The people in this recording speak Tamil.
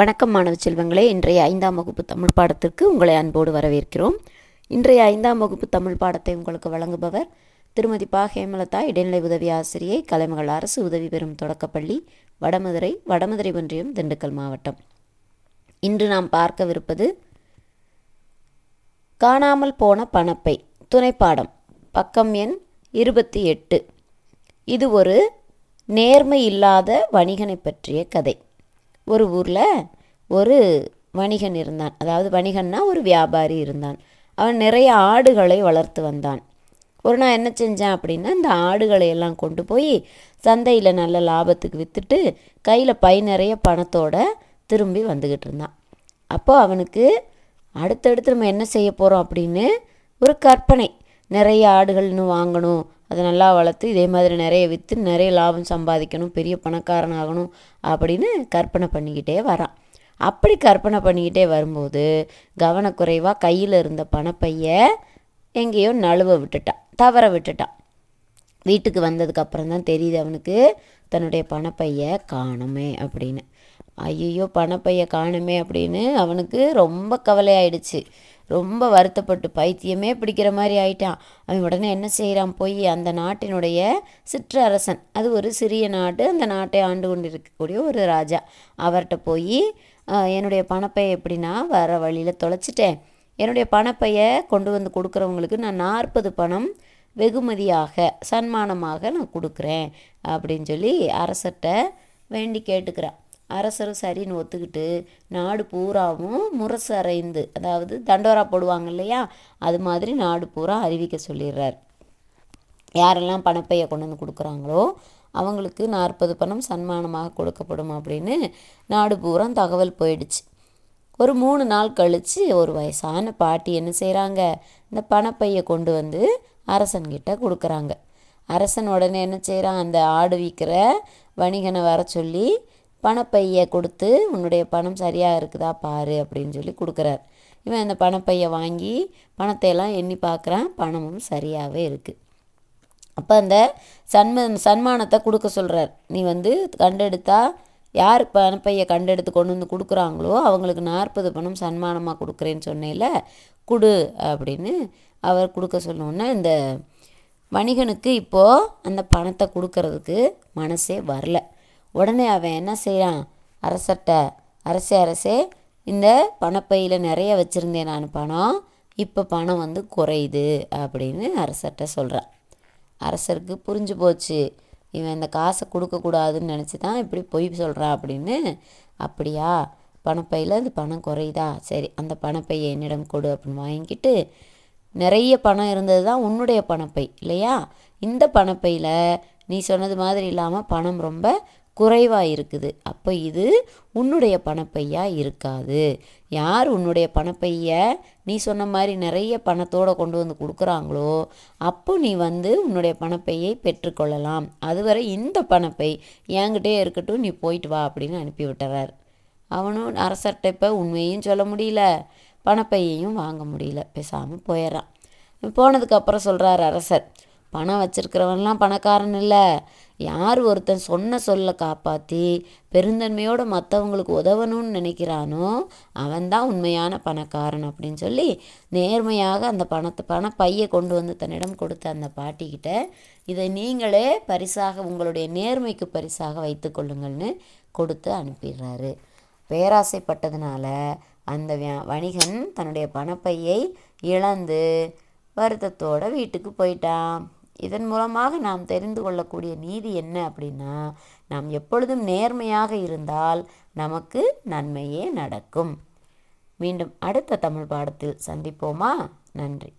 வணக்கம் மாணவ செல்வங்களே. இன்றைய ஐந்தாம் வகுப்பு தமிழ் பாடத்திற்கு உங்களை அன்போடு வரவேற்கிறோம். இன்றைய ஐந்தாம் வகுப்பு தமிழ் பாடத்தை உங்களுக்கு வழங்குபவர் திருமதி பா. ஹேமலதா இடைநிலை உதவி ஆசிரியை கலைமகள் அரசு உதவி பெறும் தொடக்கப்பள்ளி வடமதுரை வடமதுரை ஒன்றியம் திண்டுக்கல் மாவட்டம். இன்று நாம் பார்க்கவிருப்பது காணாமல் போன பணப்பை துணைப்பாடம் பக்கம் எண் இருபத்தி எட்டு. இது ஒரு நேர்மை இல்லாத வணிகனை பற்றிய கதை. ஒரு ஊரில் ஒரு வணிகன் இருந்தான். அதாவது வணிகன்னா ஒரு வியாபாரி இருந்தான். அவன் நிறைய ஆடுகளை வளர்த்து வந்தான். ஒரு நாள் என்ன செஞ்சேன் அப்படின்னா இந்த ஆடுகளை எல்லாம் கொண்டு போய் சந்தையில் நல்ல லாபத்துக்கு விற்றுட்டு கையில் பை நிறைய பணத்தோட திரும்பி வந்துக்கிட்டு இருந்தான். அப்போது அவனுக்கு அடுத்தடுத்து நம்ம என்ன செய்ய போகிறோம் அப்படின்னு ஒரு கற்பனை. நிறைய ஆடுகள் இன்னும் வாங்கணும். அதை நல்லா வளர்த்து இதே மாதிரி நிறைய விற்று நிறைய லாபம் சம்பாதிக்கணும் பெரிய பணக்காரன் ஆகணும் அப்படின்னு கற்பனை பண்ணிக்கிட்டே வரான். அப்படி கற்பனை பண்ணிக்கிட்டே வரும்போது கவனக்குறைவாக கையில் இருந்த பணப்பைய எங்கேயோ நழுவ விட்டுட்டான் தவற விட்டுட்டான். வீட்டுக்கு வந்ததுக்கப்புறம் தான் தெரியுது அவனுக்கு தன்னுடைய பணப்பைய காணுமே அப்படின்னு. ஐயோ பணப்பைய காணுமே அப்படின்னு அவனுக்கு ரொம்ப கவலையாயிடுச்சு. ரொம்ப வருத்தப்பட்டு பைத்தியமே பிடிக்கிற மாதிரி ஆயிட்டான். அவன் உடனே என்ன செய்கிறான் போய் அந்த நாட்டினுடைய சிற்றரசன் அது ஒரு சிறிய நாடு அந்த நாட்டை ஆண்டு கொண்டு இருக்கக்கூடிய ஒரு ராஜா. அவர்கிட்ட போய் என்னுடைய பணப்பை எப்படின்னா வர வழியில் தொலைச்சிட்டேன்? என்னுடைய பணப்பையை கொண்டு வந்து கொடுக்குறவங்களுக்கு நான் நாற்பது பணம் வெகுமதியாக சன்மானமாக நான் கொடுக்குறேன் அப்படின்னு சொல்லி அரசர்கிட்ட வேண்டி கேட்டுக்கிறான். அரசரும் சரின்னு ஒத்துக்கிட்டு நாடு பூராவும் முரசு அரைந்து அதாவது தண்டோரா போடுவாங்க இல்லையா? அது மாதிரி நாடு பூரா அறிவிக்க சொல்லிடுறார். யாரெல்லாம் பணப்பையை கொண்டு வந்து கொடுக்குறாங்களோ அவங்களுக்கு நாற்பது பணம் சன்மானமாக கொடுக்கப்படும் அப்படின்னு நாடு பூரா தகவல் போயிடுச்சு. ஒரு மூணு நாள் கழித்து ஒரு வயசான பாட்டி என்ன செய்கிறாங்க இந்த பணப்பையை கொண்டு வந்து அரசன்கிட்ட கொடுக்குறாங்க. அரசன் உடனே என்ன செய்கிறான் அந்த ஆடு விற்கிற வணிகனை வர சொல்லி பணப்பையை கொடுத்து உன்னுடைய பணம் சரியாக இருக்குதா பாரு அப்படின்னு சொல்லி கொடுக்குறார். இவன் அந்த பணப்பையை வாங்கி பணத்தையெல்லாம் எண்ணி பார்க்குறான். பணமும் சரியாகவே இருக்குது அப்போ அந்த சன்ம சன்மானத்தை கொடுக்க சொல்கிறார் நீ வந்து கண்டெடுத்தா யார் பணப்பையை கண்டெடுத்து கொண்டு வந்து கொடுக்குறாங்களோ அவங்களுக்கு நாற்பது பணம் சன்மானமாக கொடுக்குறேன்னு சொன்னேல கொடு அப்படின்னு அவர் கொடுக்க சொன்னோன்னே இந்த வணிகனுக்கு இப்போது அந்த பணத்தை கொடுக்கறதுக்கு மனசே வரல. உடனே அவன் என்ன செய்கிறான் அரசர்கிட்ட அரசே அரசே இந்த பணப்பையில் நிறைய வச்சுருந்தேன் நான் பணம். இப்போ பணம் வந்து குறையுது அப்படின்னு அரசர்கிட்ட சொல்கிறான் அரசருக்கு புரிஞ்சு போச்சு. இவன் இந்த காசை கொடுக்கக்கூடாதுன்னு நினச்சி தான் இப்படி பொய் சொல்கிறான் அப்படின்னு. அப்படியா? பணப்பையில் இந்த பணம் குறையுதா? சரி அந்த பணப்பையை என்னிடம் கொடு அப்படின்னு வாங்கிக்கிட்டு நிறைய பணம் இருந்தது தான் உன்னுடைய பணப்பை இல்லையா? இந்த பணப்பையில் நீ சொன்னது மாதிரி இல்லாமல் பணம் ரொம்ப குறைவாக இருக்குது அப்போ இது உன்னுடைய பணப்பையாக இருக்காது. யார் உன்னுடைய பணப்பையை நீ சொன்ன மாதிரி நிறைய பணத்தோடு கொண்டு வந்து கொடுக்குறாங்களோ அப்போ நீ வந்து உன்னுடைய பணப்பையை பெற்றுக்கொள்ளலாம். அதுவரை இந்த பணப்பை என்கிட்டே இருக்கட்டும் நீ போயிட்டு வா அப்படின்னு அனுப்பி விட்டுறார் அவனும் அரசர்கிட்ட இப்போ உண்மையும் சொல்ல முடியல. பணப்பையையும் வாங்க முடியல. பேசாமல் போயிடுறான். போனதுக்கப்புறம் சொல்கிறார் அரசர் பணம் வச்சுருக்கிறவன்லாம் பணக்காரன் இல்லை. யார் ஒருத்தன் சொன்ன சொல்ல காப்பாற்றி பெருந்தன்மையோடு மற்றவங்களுக்கு உதவணும்னு நினைக்கிறானோ அவன்தான் உண்மையான பணக்காரன் அப்படின்னு சொல்லி நேர்மையாக அந்த பணத்தை பண பையை கொண்டு வந்து தன்னிடம் கொடுத்த அந்த பாட்டிக்கிட்ட இதை நீங்களே பரிசாக உங்களுடைய நேர்மைக்கு பரிசாக வைத்துக்கொள்ளுங்கள்னு கொடுத்து அனுப்பிடுறாரு. பேராசைப்பட்டதுனால அந்த வணிகன் தன்னுடைய பணப்பையை இழந்து வருத்தத்தோடு வீட்டுக்கு போயிட்டான். இதன் மூலமாக நாம் தெரிந்து கொள்ளக்கூடிய நீதி என்ன அப்படின்னா நாம் எப்பொழுதும் நேர்மையாக இருந்தால் நமக்கு நன்மையே நடக்கும். மீண்டும் அடுத்த தமிழ் பாடத்தில் சந்திப்போமா? நன்றி.